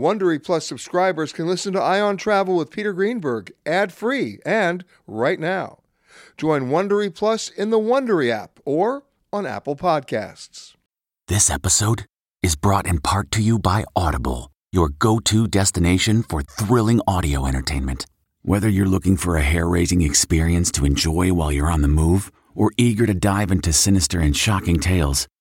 Wondery Plus subscribers can listen to Eye on Travel with Peter Greenberg ad-free and right now. Join Wondery Plus in the Wondery app or on Apple Podcasts. This episode is brought in part to you by Audible, your go-to destination for thrilling audio entertainment. Whether you're looking for a hair-raising experience to enjoy while you're on the move or eager to dive into sinister and shocking tales,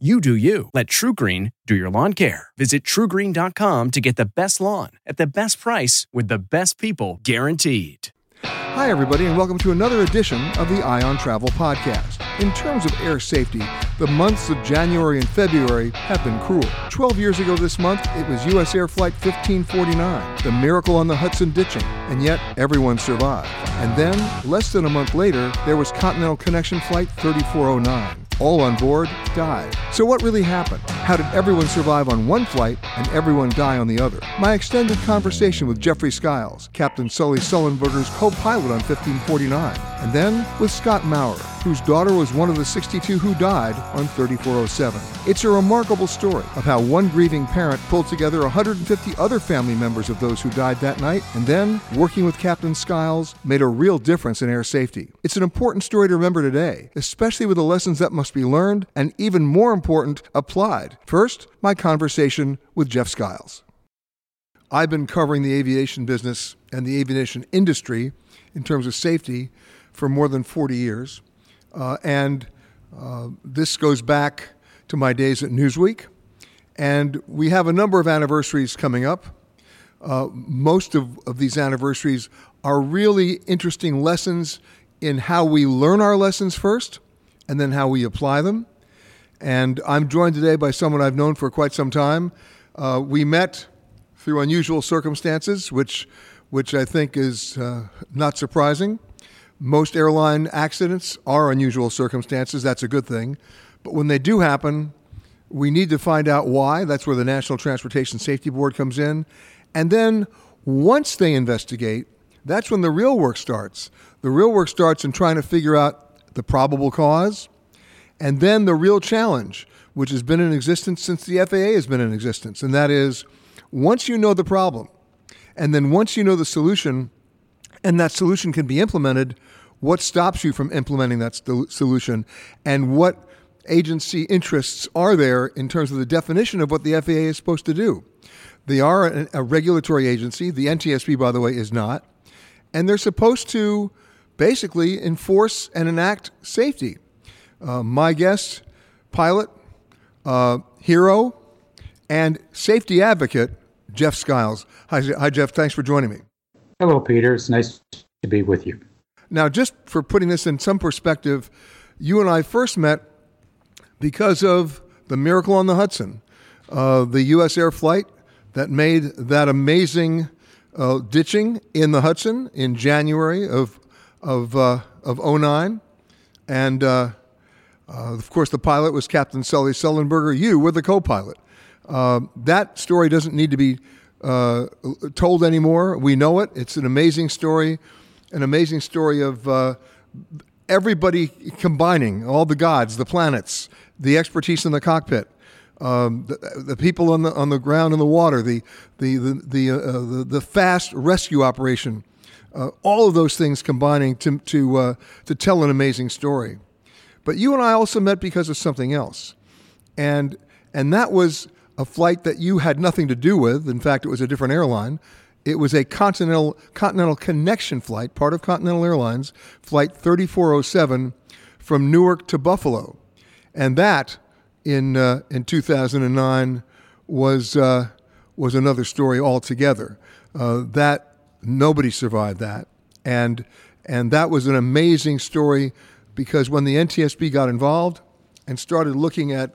You do you. Let TruGreen do your lawn care. Visit trugreen.com to get the best lawn at the best price with the best people guaranteed. Hi, everybody, and welcome to another edition of the Eye on Travel Podcast. In terms of air safety, the months of January and February have been cruel. 12 years ago this month, it was U.S. Air Flight 1549, the miracle on the Hudson ditching, and yet everyone survived. And then, less than a month later, there was Continental Connection Flight 3409 all on board died. So, what really happened? How did everyone survive on one flight and everyone die on the other? My extended conversation with Jeffrey Skiles, Captain Sully Sullenberger's co pilot on 1549, and then with Scott Maurer, whose daughter was one of the 62 who died on 3407. It's a remarkable story of how one grieving parent pulled together 150 other family members of those who died that night, and then, working with Captain Skiles, made a real difference in air safety. It's an important story to remember today, especially with the lessons that must be learned and, even more important, applied. First, my conversation with Jeff Skiles. I've been covering the aviation business and the aviation industry in terms of safety for more than 40 years. Uh, and uh, this goes back to my days at Newsweek. And we have a number of anniversaries coming up. Uh, most of, of these anniversaries are really interesting lessons in how we learn our lessons first and then how we apply them. And I'm joined today by someone I've known for quite some time. Uh, we met through unusual circumstances, which, which I think is uh, not surprising. Most airline accidents are unusual circumstances. That's a good thing. But when they do happen, we need to find out why. That's where the National Transportation Safety Board comes in. And then once they investigate, that's when the real work starts. The real work starts in trying to figure out the probable cause, and then the real challenge, which has been in existence since the FAA has been in existence, and that is once you know the problem, and then once you know the solution, and that solution can be implemented, what stops you from implementing that st- solution, and what agency interests are there in terms of the definition of what the FAA is supposed to do? They are a, a regulatory agency. The NTSB, by the way, is not. And they're supposed to basically enforce and enact safety. Uh, my guest, pilot, uh, hero, and safety advocate, Jeff Skiles. Hi, hi, Jeff. Thanks for joining me. Hello, Peter. It's nice to be with you. Now, just for putting this in some perspective, you and I first met because of the Miracle on the Hudson, uh, the U.S. Air flight that made that amazing uh, ditching in the Hudson in January of of uh, of 09. and uh, uh, of course the pilot was Captain Sully Sullenberger. You were the co-pilot. Uh, that story doesn't need to be uh, told anymore. We know it. It's an amazing story, an amazing story of everybody combining, all the gods, the planets, the expertise in the cockpit, um, the, the, people on the on the ground in the water, the the the the, uh, the, the, fast rescue operation, uh, all of those things combining to to uh, to tell an amazing story. But you and I also met because of something else, and and that was a flight that you had nothing to do with. In fact, it was a different airline. It was a continental continental connection flight, part of Continental Airlines, flight 3407 from Newark to Buffalo, and that in uh, in 2009 was uh, was another story altogether. Uh, that nobody survived that, and and that was an amazing story because when the NTSB got involved and started looking at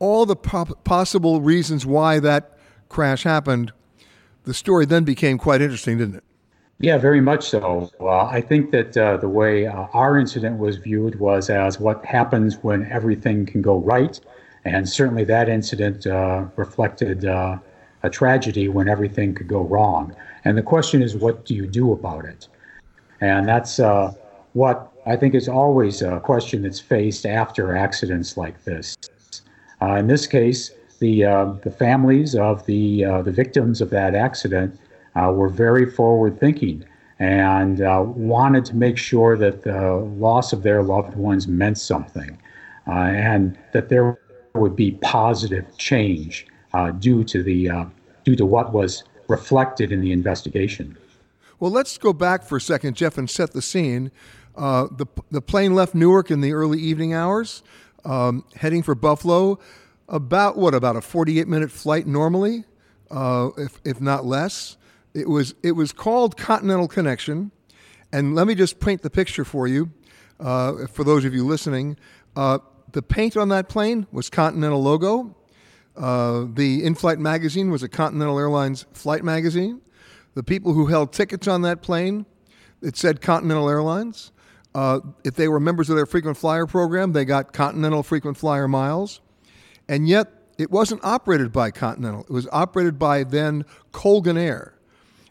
all the po- possible reasons why that crash happened, the story then became quite interesting, didn't it? Yeah, very much so. Uh, I think that uh, the way uh, our incident was viewed was as what happens when everything can go right and certainly that incident uh, reflected uh, a tragedy when everything could go wrong. And the question is, what do you do about it? And that's uh, what I think is always a question that's faced after accidents like this. Uh, in this case, the, uh, the families of the, uh, the victims of that accident were very forward thinking and wanted to make sure that the loss of their loved ones meant something. and that there would be positive change uh, due to the uh, due to what was reflected in the investigation. Well, let's go back for a second, Jeff, and set the scene. Uh, the the plane left Newark in the early evening hours, um, heading for Buffalo. About what? About a 48 minute flight normally, uh, if if not less. It was it was called Continental Connection, and let me just paint the picture for you, uh, for those of you listening. Uh, the paint on that plane was Continental logo. Uh, the in-flight magazine was a Continental Airlines flight magazine. The people who held tickets on that plane, it said Continental Airlines. Uh, if they were members of their frequent flyer program, they got Continental frequent flyer miles. And yet, it wasn't operated by Continental. It was operated by then Colgan Air.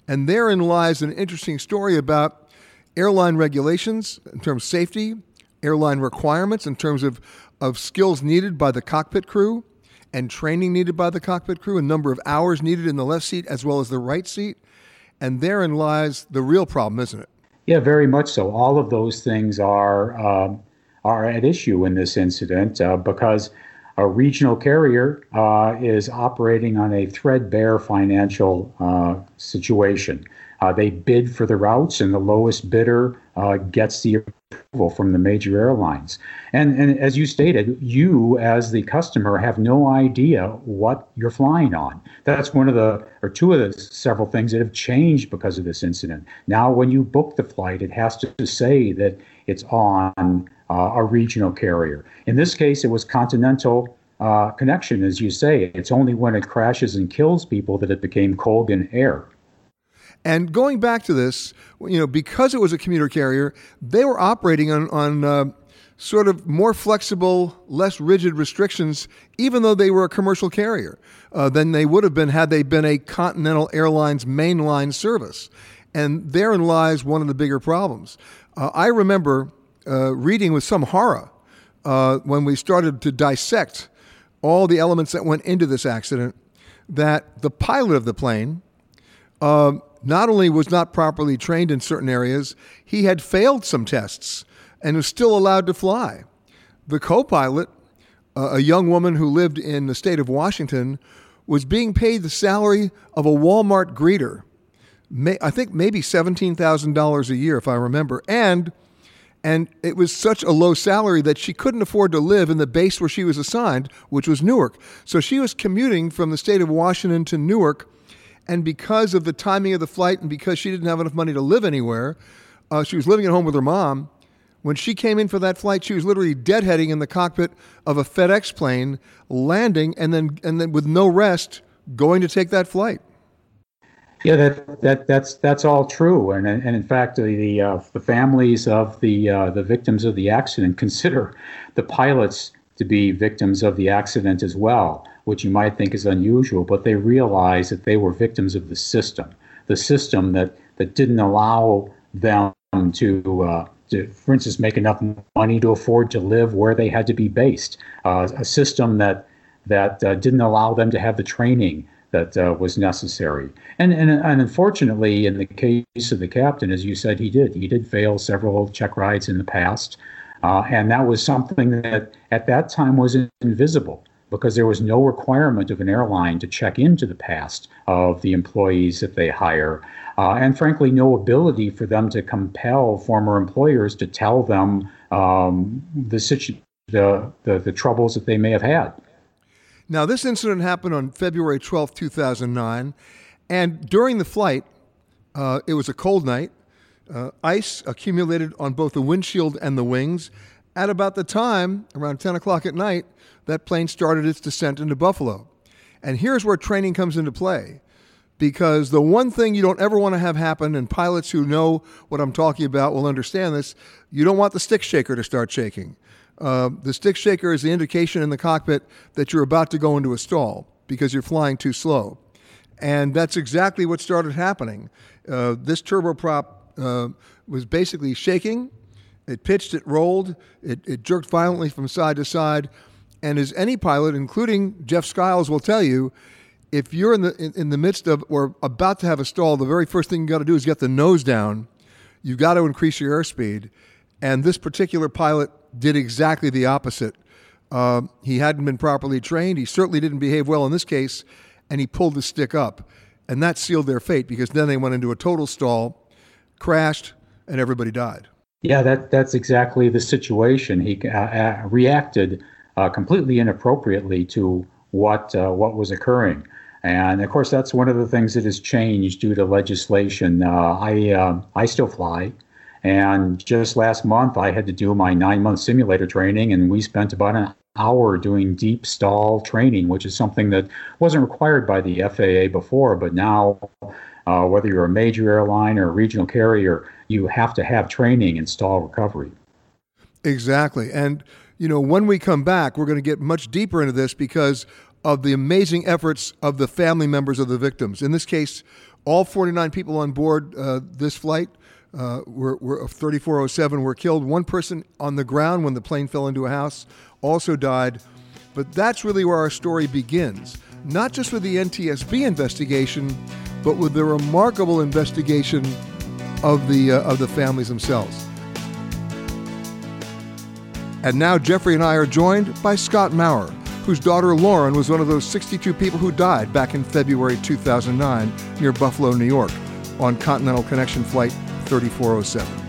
And therein lies an interesting story about airline regulations in terms of safety, airline requirements in terms of of skills needed by the cockpit crew and training needed by the cockpit crew, a number of hours needed in the left seat as well as the right seat. And therein lies the real problem, isn't it? Yeah, very much so. All of those things are uh, are at issue in this incident uh, because a regional carrier uh, is operating on a threadbare financial uh, situation. Uh, they bid for the routes, and the lowest bidder uh, gets the approval from the major airlines. And, and as you stated, you as the customer have no idea what you're flying on. That's one of the, or two of the several things that have changed because of this incident. Now, when you book the flight, it has to say that it's on uh, a regional carrier. In this case, it was Continental. Uh, connection, as you say, it's only when it crashes and kills people that it became Colgan Air. And going back to this, you know, because it was a commuter carrier, they were operating on, on uh, sort of more flexible, less rigid restrictions, even though they were a commercial carrier, uh, than they would have been had they been a Continental Airlines mainline service. And therein lies one of the bigger problems. Uh, I remember uh, reading with some horror uh, when we started to dissect all the elements that went into this accident that the pilot of the plane, um, not only was not properly trained in certain areas, he had failed some tests and was still allowed to fly. The co pilot, a young woman who lived in the state of Washington, was being paid the salary of a Walmart greeter. May, I think maybe $17,000 a year, if I remember. And and it was such a low salary that she couldn't afford to live in the base where she was assigned, which was Newark. So she was commuting from the state of Washington to Newark and because of the timing of the flight and because she didn't have enough money to live anywhere, uh, she was living at home with her mom. When she came in for that flight, she was literally deadheading in the cockpit of a FedEx plane, landing, and then and then with no rest, going to take that flight. Yeah, that, that that's that's all true, and and in fact, the uh, the families of the uh, the victims of the accident consider the pilots to be victims of the accident as well which you might think is unusual, but they realized that they were victims of the system, the system that, that didn't allow them to, uh, to, for instance, make enough money to afford to live where they had to be based. Uh, a system that that uh, didn't allow them to have the training that uh, was necessary. And, and, and unfortunately, in the case of the captain, as you said, he did. He did fail several check rides in the past. Uh, and that was something that at that time was invisible because there was no requirement of an airline to check into the past of the employees that they hire. Uh, and frankly, no ability for them to compel former employers to tell them um, the, situ- the, the, the troubles that they may have had. Now, this incident happened on February 12, 2009, and during the flight, uh, it was a cold night. Uh, ice accumulated on both the windshield and the wings. At about the time, around 10 o'clock at night, that plane started its descent into Buffalo. And here's where training comes into play. Because the one thing you don't ever want to have happen, and pilots who know what I'm talking about will understand this, you don't want the stick shaker to start shaking. Uh, the stick shaker is the indication in the cockpit that you're about to go into a stall because you're flying too slow. And that's exactly what started happening. Uh, this turboprop uh, was basically shaking. It pitched, it rolled, it, it jerked violently from side to side. And as any pilot, including Jeff Skiles, will tell you, if you're in the in, in the midst of or about to have a stall, the very first thing you got to do is get the nose down. You've got to increase your airspeed. And this particular pilot did exactly the opposite. Uh, he hadn't been properly trained. He certainly didn't behave well in this case, and he pulled the stick up. And that sealed their fate because then they went into a total stall, crashed, and everybody died. Yeah, that, that's exactly the situation. He uh, uh, reacted uh, completely inappropriately to what uh, what was occurring. And of course, that's one of the things that has changed due to legislation. Uh, I uh, I still fly. And just last month, I had to do my nine month simulator training, and we spent about an hour doing deep stall training, which is something that wasn't required by the FAA before, but now, uh, whether you're a major airline or a regional carrier, you have to have training in stall recovery. Exactly. And, you know, when we come back, we're going to get much deeper into this because of the amazing efforts of the family members of the victims. In this case, all 49 people on board uh, this flight uh, were, were 3407 were killed. One person on the ground when the plane fell into a house also died. But that's really where our story begins. Not just with the NTSB investigation, but with the remarkable investigation of the uh, of the families themselves. And now Jeffrey and I are joined by Scott Maurer, whose daughter Lorin was one of those 62 people who died back in February 2009 near Buffalo, New York, on Continental Connection Flight 3407.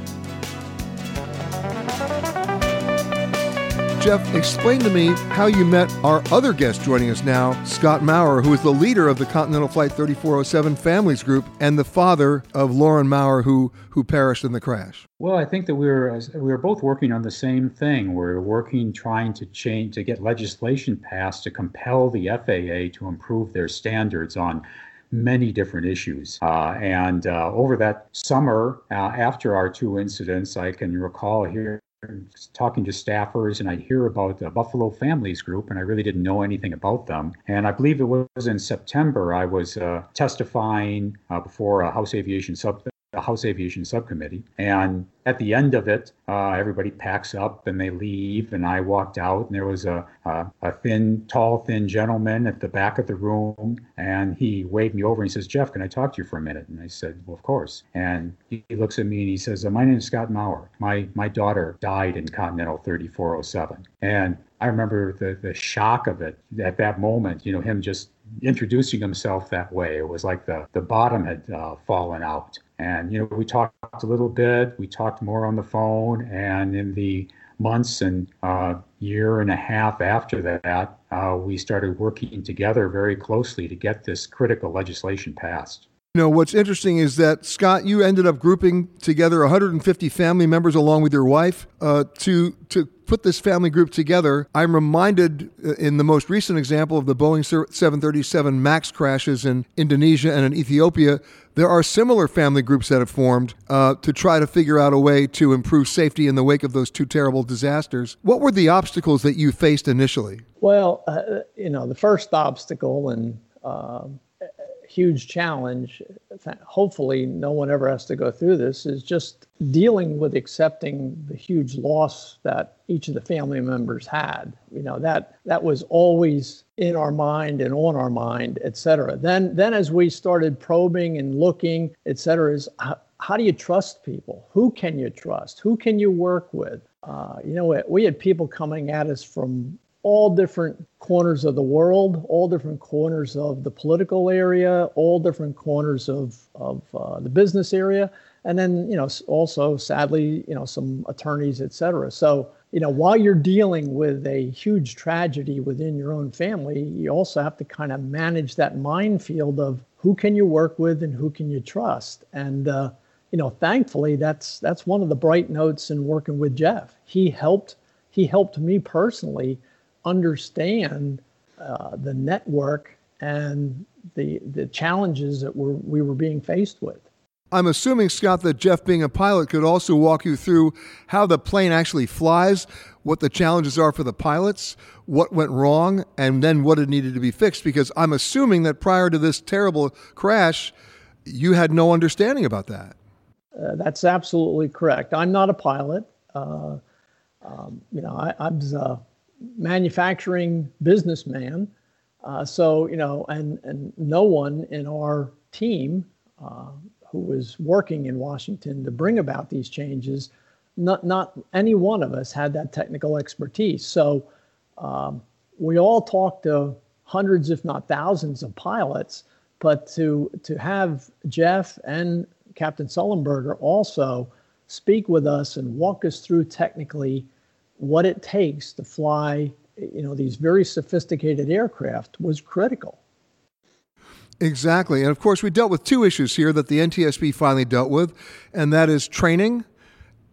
Jeff, explain to me how you met our other guest joining us now, Scott Maurer, who is the leader of the Continental Flight 3407 Families Group and the father of Lorin Maurer, who who perished in the crash. Well, I think that we were we were both working on the same thing. We are working trying to change to get legislation passed to compel the FAA to improve their standards on many different issues. Uh, and uh, over that summer, uh, after our two incidents, I can recall here talking to staffers and I'd hear about the Buffalo Families Group, and I really didn't know anything about them. And I believe it was in September I was uh, testifying uh, before a House Aviation Sub a House Aviation Subcommittee. And at the end of it, uh, everybody packs up and they leave. And I walked out, and there was a, a, a, thin, tall, thin gentleman at the back of the room. And he waved me over and he says, Jeff, can I talk to you for a minute? And I said, Well, of course. And he, he looks at me and he says, My name is Scott Maurer. My, my daughter died in Continental 3407. And I remember the, the shock of it at that moment, you know, him just introducing himself that way. It was like the, the bottom had uh, fallen out. And, you know, we talked a little bit, we talked more on the phone, and in the months and uh, year and a half after that, uh, we started working together very closely to get this critical legislation passed. You know, what's interesting is that, Scott, you ended up grouping together 150 family members along with your wife uh, to, to put this family group together. I'm reminded uh, in the most recent example of the Boeing 737 MAX crashes in Indonesia and in Ethiopia. There are similar family groups that have formed uh, to try to figure out a way to improve safety in the wake of those two terrible disasters. What were the obstacles that you faced initially? Well, uh, you know, the first obstacle, and um, huge challenge. Hopefully, no one ever has to go through this. Is just dealing with accepting the huge loss that each of the family members had. You know that that was always in our mind and on our mind, et cetera. Then, then as we started probing and looking, et cetera, is how, how do you trust people? Who can you trust? Who can you work with? Uh, you know, we had people coming at us from all different corners of the world, all different corners of the political area, all different corners of, of uh, the business area, and then, you know, also sadly, you know, some attorneys, et cetera. So, you know, while you're dealing with a huge tragedy within your own family, you also have to kind of manage that minefield of who can you work with and who can you trust. And, uh, you know, thankfully, that's that's one of the bright notes in working with Jeff. He helped he helped me personally understand uh, the network and the the challenges that we're, we were being faced with. I'm assuming, Scott, that Jeff, being a pilot, could also walk you through how the plane actually flies, what the challenges are for the pilots, what went wrong, and then what it needed to be fixed. Because I'm assuming that prior to this terrible crash, you had no understanding about that. Uh, that's absolutely correct. I'm not a pilot. Uh, um, you know, I, I was a manufacturing businessman. Uh, so, you know, and, and no one in our team uh, who was working in Washington to bring about these changes, not, not any one of us had that technical expertise. So um, we all talked to hundreds, if not thousands, of pilots, but to, to have Jeff and Captain Sullenberger also speak with us and walk us through technically what it takes to fly you know these very sophisticated aircraft was critical. Exactly. And of course we dealt with two issues here that the ntsb finally dealt with and that is training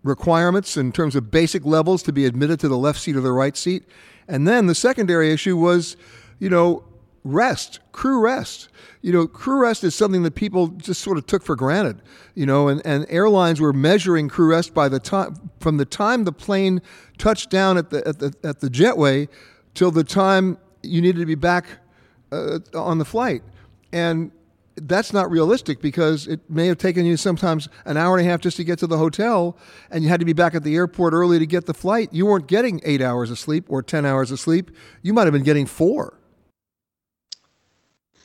requirements in terms of basic levels to be admitted to the left seat or the right seat. And then the secondary issue was you know rest, crew rest. You know, crew rest is something that people just sort of took for granted. You know, and, and airlines were measuring crew rest by the time from the time the plane touched down at the at the at the jetway till the time you needed to be back uh, on the flight, and that's not realistic because it may have taken you sometimes an hour and a half just to get to the hotel and you had to be back at the airport early to get the flight. You weren't getting eight hours of sleep or 10 hours of sleep. You might have been getting four.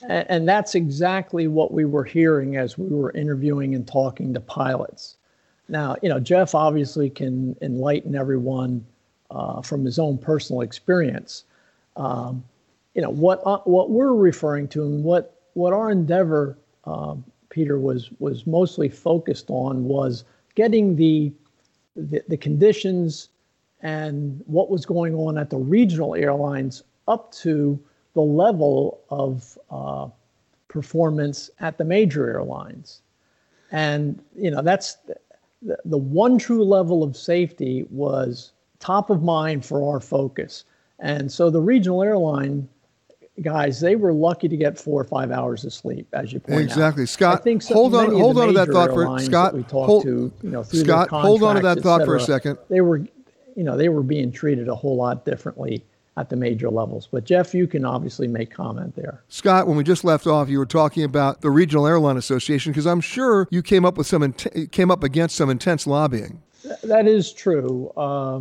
And that's exactly what we were hearing as we were interviewing and talking to pilots. Now, you know, Jeff obviously can enlighten everyone uh, from his own personal experience. Um, you know, what uh, what we're referring to and what what our endeavor, uh, Peter, was was mostly focused on was getting the, the the conditions and what was going on at the regional airlines up to the level of uh, performance at the major airlines. And, you know, that's the, the one true level of safety was top of mind for our focus. And so the regional airline guys, they were lucky to get four or five hours of sleep, as you point exactly. out. Exactly, Scott, I think hold on, hold on to that thought for Scott. we talked hold, to, you know, Scott, hold on to that thought for a second. They were, you know, they were being treated a whole lot differently at the major levels. But Jeff, you can obviously make comment there. Scott, when we just left off, you were talking about the Regional Airline Association because I'm sure you came up with some in- came up against some intense lobbying. that is true. Uh,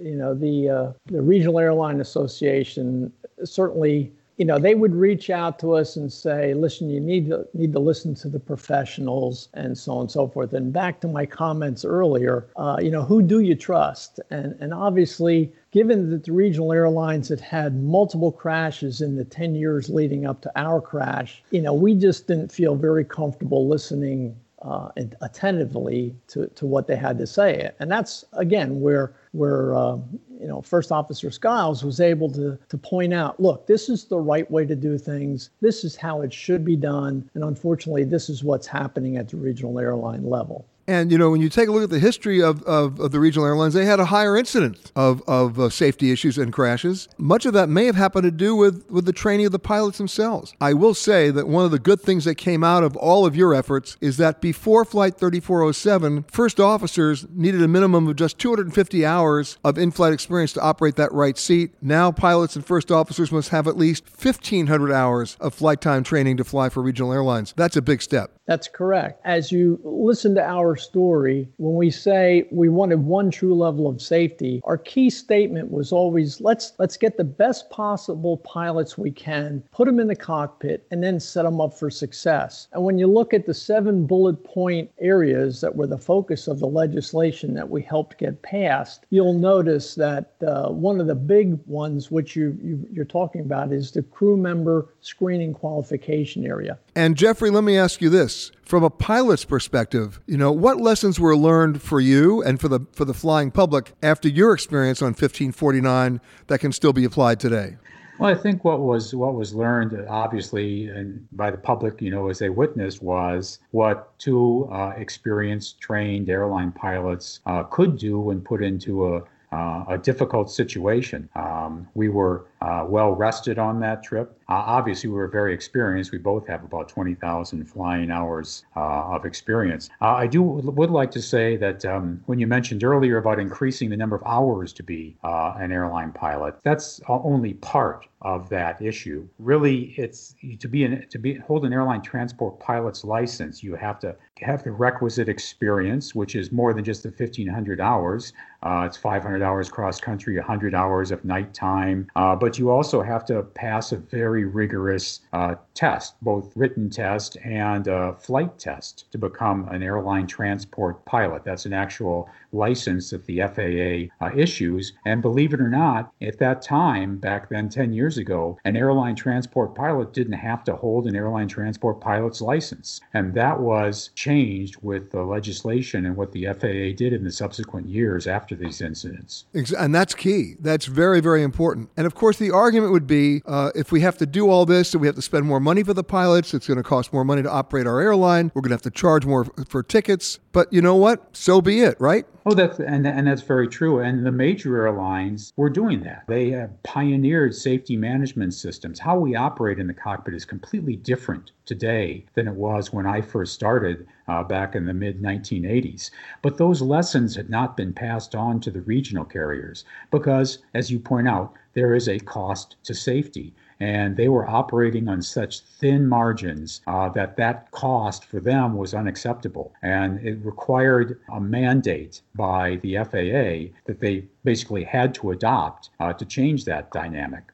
you know, the uh, the Regional Airline Association certainly you know, they would reach out to us and say, listen, you need to need to listen to the professionals and so on and so forth. And back to my comments earlier, uh, you know, who do you trust? And and obviously, given that the regional airlines had had multiple crashes in the 10 years leading up to our crash, you know, we just didn't feel very comfortable listening uh, attentively to, to what they had to say. And that's, again, where, where uh, you know, First Officer Skiles was able to, to point out, look, this is the right way to do things. This is how it should be done. And unfortunately, this is what's happening at the regional airline level. And, you know, when you take a look at the history of, of, of the regional airlines, they had a higher incidence of, of uh, safety issues and crashes. Much of that may have happened to do with, with the training of the pilots themselves. I will say that one of the good things that came out of all of your efforts is that before Flight 3407, first officers needed a minimum of just 250 hours of in flight experience to operate that right seat. Now, pilots and first officers must have at least 1,500 hours of flight time training to fly for regional airlines. That's a big step. That's correct. As you listen to our story, when we say we wanted one true level of safety, our key statement was always let's let's get the best possible pilots we can, put them in the cockpit, and then set them up for success. And when you look at the seven bullet point areas that were the focus of the legislation that we helped get passed, you'll notice that uh, one of the big ones, which you, you you're talking about, is the crew member screening qualification area. And Jeffrey, let me ask you this. From a pilot's perspective, you know, what lessons were learned for you and for the for the flying public after your experience on 1549 that can still be applied today? Well, I think what was what was learned, obviously, and by the public, you know, as they witnessed, was what two uh, experienced, trained airline pilots uh, could do when put into a uh, a difficult situation. Um, we were uh, well rested on that trip. Uh, obviously, we were very experienced. We both have about 20,000 flying hours uh, of experience. Uh, I do would like to say that um, when you mentioned earlier about increasing the number of hours to be uh, an airline pilot, that's only part of that issue. Really, it's to be an, to be hold an airline transport pilot's license. You have to have the requisite experience, which is more than just the 1,500 hours. Uh, it's 500 hours cross country, 100 hours of nighttime. Uh, but you also have to pass a very rigorous uh, test, both written test and flight test, to become an airline transport pilot. That's an actual license that the FAA uh, issues. And believe it or not, at that time, back then, 10 years ago, an airline transport pilot didn't have to hold an airline transport pilot's license. And that was changed with the legislation and what the FAA did in the subsequent years after these incidents. And that's key. That's very, very important. And of course, the argument would be uh, if we have to do all this, and we have to spend more money for the pilots, it's going to cost more money to operate our airline, we're going to have to charge more for tickets. But you know what? So be it, right? Oh, that's and and that's very true. And the major airlines were doing that. They have pioneered safety management systems. How we operate in the cockpit is completely different today than it was when I first started uh, back in the mid 1980s. But those lessons had not been passed on to the regional carriers because, as you point out, there is a cost to safety and they were operating on such thin margins uh, that that cost for them was unacceptable. And it required a mandate by the FAA that they basically had to adopt uh, to change that dynamic.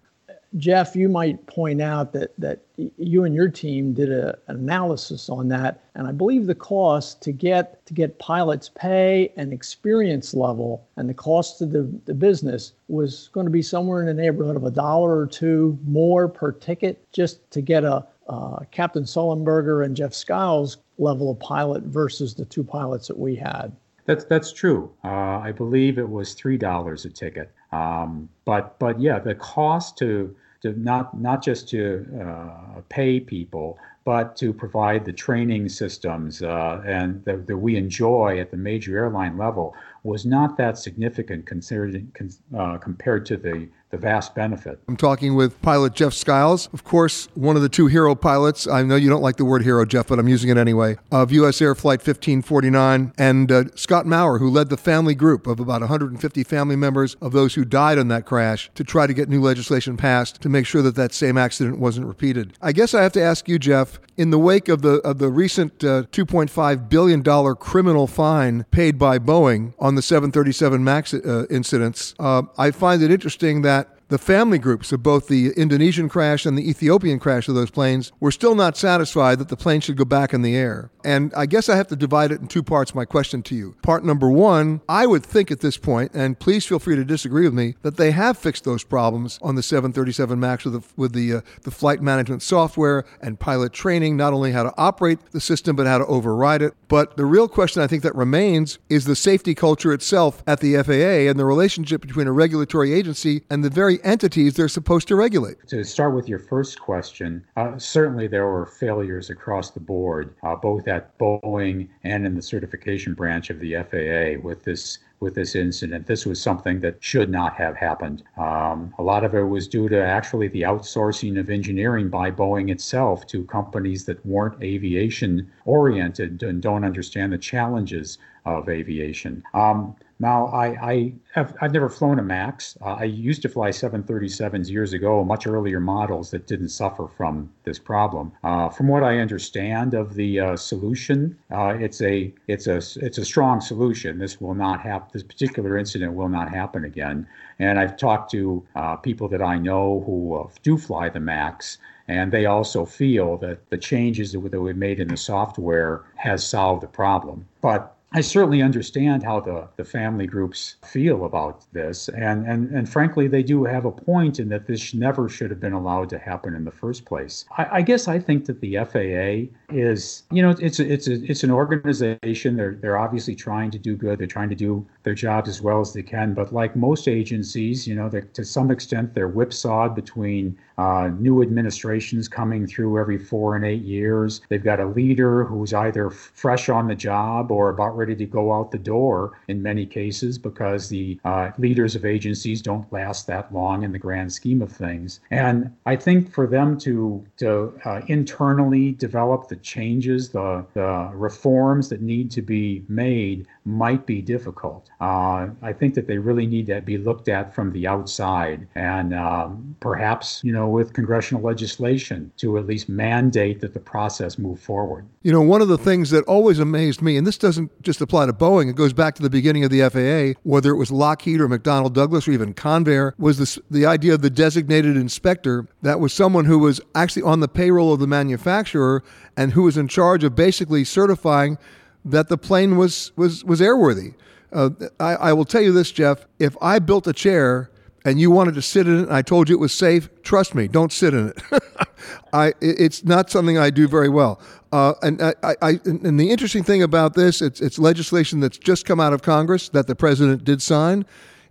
Jeff, you might point out that, that you and your team did a, an analysis on that, and I believe the cost to get to get pilots pay and experience level and the cost to the, the business was going to be somewhere in the neighborhood of a dollar or two more per ticket just to get a uh, Captain Sullenberger and Jeff Skiles level of pilot versus the two pilots that we had. That's that's true. Uh, I believe it was three dollars a ticket. Um, but but yeah, the cost to to not not just to uh, pay people, but to provide the training systems uh, and that, that we enjoy at the major airline level was not that significant considered, uh, compared to the the vast benefit. I'm talking with pilot Jeff Skiles, of course, one of the two hero pilots. I know you don't like the word hero, Jeff, but I'm using it anyway, of U.S. Air Flight 1549, and uh, Scott Maurer, who led the family group of about 150 family members of those who died on that crash to try to get new legislation passed to make sure that that same accident wasn't repeated. I guess I have to ask you, Jeff, in the wake of the of the recent uh, 2.5 billion dollar criminal fine paid by Boeing on the 737 Max uh, incidents, uh, I find it interesting that the family groups of both the Indonesian crash and the Ethiopian crash of those planes were still not satisfied that the plane should go back in the air. And I guess I have to divide it in two parts, my question to you. Part number one, I would think at this point, and please feel free to disagree with me, that they have fixed those problems on the 737 MAX with the, with the, uh, the flight management software and pilot training, not only how to operate the system, but how to override it. But the real question I think that remains is the safety culture itself at the FAA and the relationship between a regulatory agency and the very entities they're supposed to regulate. To start with your first question, uh, certainly there were failures across the board, uh, both at Boeing and in the certification branch of the FAA with this with this incident. This was something that should not have happened. Um, a lot of it was due to actually the outsourcing of engineering by Boeing itself to companies that weren't aviation oriented and don't understand the challenges of aviation. Um, now, I, I have I've never flown a Max. Uh, I used to fly 737s years ago, much earlier models that didn't suffer from this problem. Uh, from what I understand of the uh, solution, uh, it's a it's a it's a strong solution. This will not happen. This particular incident will not happen again. And I've talked to uh, people that I know who uh, do fly the Max, and they also feel that the changes that we've made in the software has solved the problem. But I certainly understand how the, the family groups feel about this. And, and, and frankly, they do have a point in that this never should have been allowed to happen in the first place. I, I guess I think that the FAA is, you know, it's it's a, it's an organization. They're, they're obviously trying to do good. They're trying to do their jobs as well as they can. But like most agencies, you know, to some extent, they're whipsawed between uh, new administrations coming through every four and eight years. They've got a leader who's either fresh on the job or about ready to go out the door in many cases because the uh, leaders of agencies don't last that long in the grand scheme of things. And I think for them to to uh, internally develop the changes, the the reforms that need to be made might be difficult. Uh, I think that they really need to be looked at from the outside and um, perhaps, you know, with congressional legislation to at least mandate that the process move forward. You know, one of the things that always amazed me, and this doesn't just apply to Boeing, it goes back to the beginning of the FAA, whether it was Lockheed or McDonnell Douglas or even Convair, was this, the idea of the designated inspector that was someone who was actually on the payroll of the manufacturer and who was in charge of basically certifying that the plane was was was airworthy. Uh, I, I will tell you this, Jeff. If I built a chair and you wanted to sit in it and I told you it was safe, trust me, don't sit in it. I, it's not something I do very well. Uh, and I, I, and the interesting thing about this, it's, it's legislation that's just come out of Congress that the president did sign,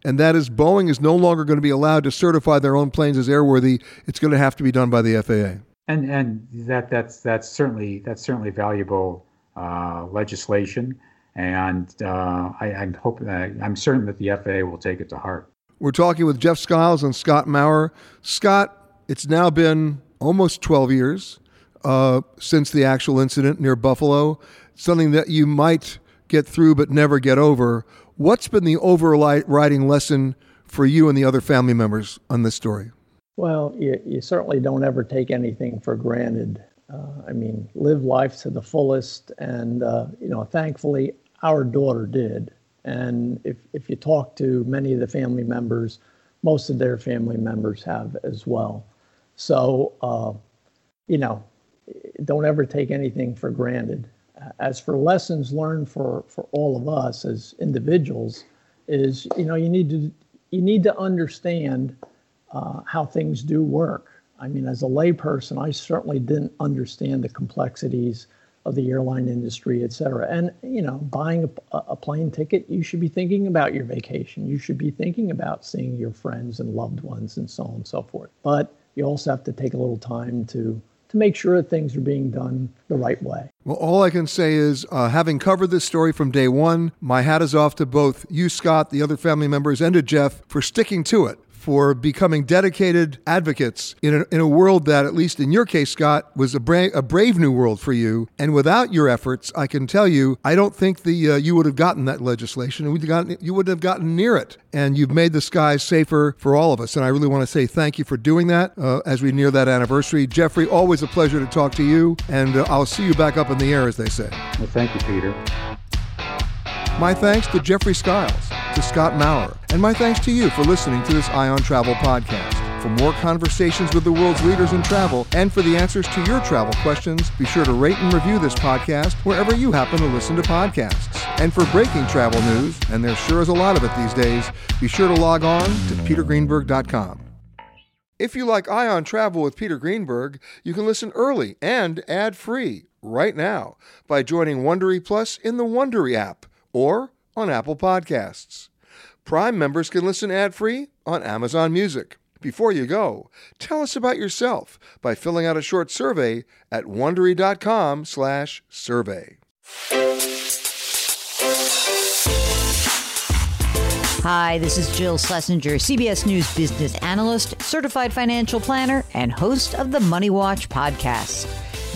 and that is Boeing is no longer going to be allowed to certify their own planes as airworthy. It's going to have to be done by the FAA. And and that that's that's certainly that's certainly valuable uh, legislation, and uh, I, hope that, I'm certain that the FAA will take it to heart. We're talking with Jeff Skiles and Scott Maurer. Scott, it's now been almost 12 years uh, since the actual incident near Buffalo, something that you might get through but never get over. What's been the overriding lesson for you and the other family members on this story? Well, you, you certainly don't ever take anything for granted. Uh, I mean, live life to the fullest. And, uh, you know, thankfully, our daughter did. And if, if you talk to many of the family members, most of their family members have as well. So, uh, you know, don't ever take anything for granted. As for lessons learned for, for all of us as individuals, is you know you need to you need to understand uh, how things do work. I mean, as a layperson, I certainly didn't understand the complexities of the airline industry, et cetera. And, you know, buying a, a, plane ticket, you should be thinking about your vacation. You should be thinking about seeing your friends and loved ones and so on and so forth. But you also have to take a little time to to make sure that things are being done the right way. Well, all I can say is, uh, having covered this story from day one, my hat is off to both you, Scott, the other family members, and to Jeff for sticking to it for becoming dedicated advocates in a, in a world that, at least in your case, Scott, was a, bra- a brave new world for you. And without your efforts, I can tell you, I don't think the uh, you would have gotten that legislation, and gotten, you wouldn't have gotten near it. And you've made the skies safer for all of us. And I really want to say thank you for doing that uh, as we near that anniversary. Jeffrey, always a pleasure to talk to you, and uh, I'll see you back up in the air, as they say. Well, thank you, Peter. My thanks to Jeffrey Skiles, to Scott Maurer, and my thanks to you for listening to this Eye on Travel podcast. For more conversations with the world's leaders in travel and for the answers to your travel questions, be sure to rate and review this podcast wherever you happen to listen to podcasts. And for breaking travel news, and there sure is a lot of it these days, be sure to log on to petergreenberg.com. If you like Eye on Travel with Peter Greenberg, you can listen early and ad-free right now by joining Wondery Plus in the Wondery app or on Apple Podcasts. Prime members can listen ad free on Amazon Music. Before you go, tell us about yourself by filling out a short survey at wondery.com/survey. Hi, this is Jill Schlesinger, CBS News business analyst, certified financial planner, and host of the Money Watch podcast.